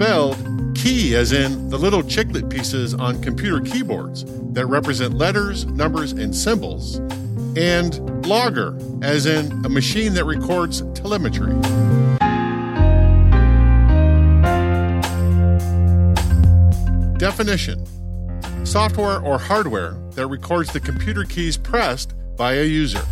Spelled key as in the little chiclet pieces on computer keyboards that represent letters, numbers, and symbols, and logger as in a machine that records telemetry. Definition Software or hardware that records the computer keys pressed by a user.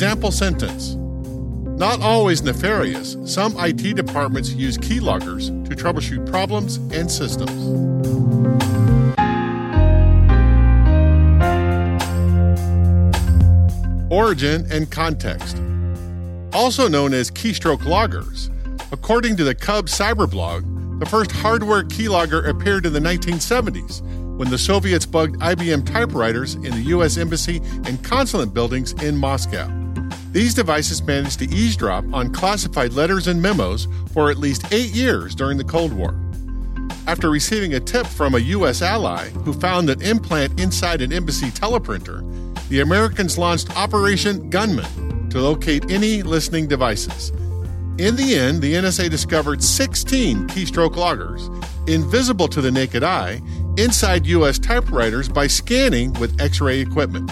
Example sentence Not always nefarious, some IT departments use keyloggers to troubleshoot problems and systems. Origin and context. Also known as keystroke loggers, according to the Cub Cyberblog, the first hardware keylogger appeared in the 1970s when the Soviets bugged IBM typewriters in the U.S. Embassy and consulate buildings in Moscow. These devices managed to eavesdrop on classified letters and memos for at least eight years during the Cold War. After receiving a tip from a U.S. ally who found an implant inside an embassy teleprinter, the Americans launched Operation Gunman to locate any listening devices. In the end, the NSA discovered 16 keystroke loggers, invisible to the naked eye, inside U.S. typewriters by scanning with X ray equipment.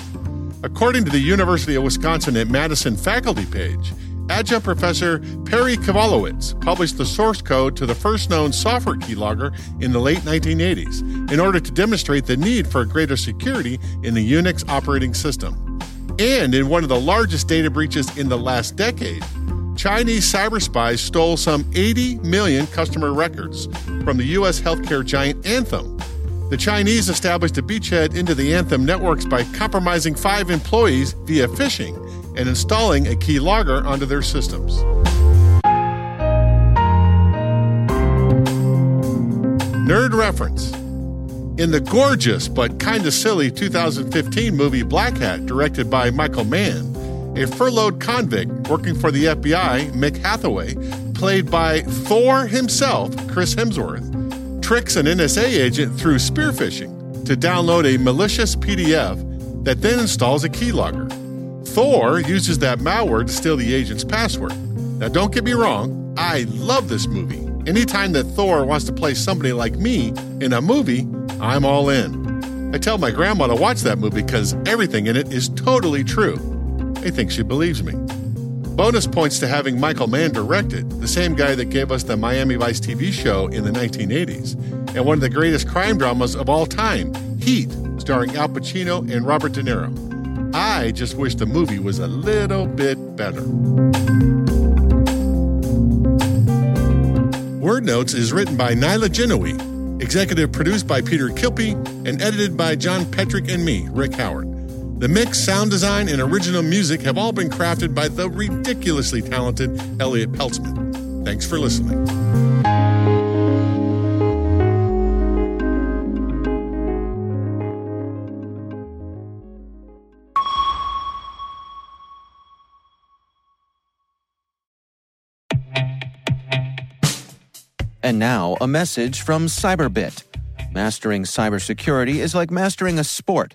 According to the University of Wisconsin at Madison faculty page, adjunct professor Perry Kivolowitz published the source code to the first known software keylogger in the late 1980s in order to demonstrate the need for greater security in the Unix operating system. And in one of the largest data breaches in the last decade, Chinese cyber spies stole some 80 million customer records from the U.S. healthcare giant Anthem. The Chinese established a beachhead into the Anthem networks by compromising five employees via phishing and installing a keylogger onto their systems. Nerd reference. In the gorgeous but kinda silly 2015 movie Black Hat, directed by Michael Mann, a furloughed convict working for the FBI, Nick Hathaway, played by Thor himself, Chris Hemsworth, tricks an NSA agent through spear phishing to download a malicious PDF that then installs a keylogger. Thor uses that malware to steal the agent's password. Now, don't get me wrong, I love this movie. Anytime that Thor wants to play somebody like me in a movie, I'm all in. I tell my grandma to watch that movie because everything in it is totally true. I think she believes me. Bonus points to having Michael Mann directed, the same guy that gave us the Miami Vice TV show in the 1980s, and one of the greatest crime dramas of all time, Heat, starring Al Pacino and Robert De Niro. I just wish the movie was a little bit better. Word Notes is written by Nyla Genoe, executive produced by Peter Kilpe, and edited by John Petrik and me, Rick Howard. The mix, sound design, and original music have all been crafted by the ridiculously talented Elliott Peltzman. Thanks for listening. And now, a message from Cyberbit. Mastering cybersecurity is like mastering a sport.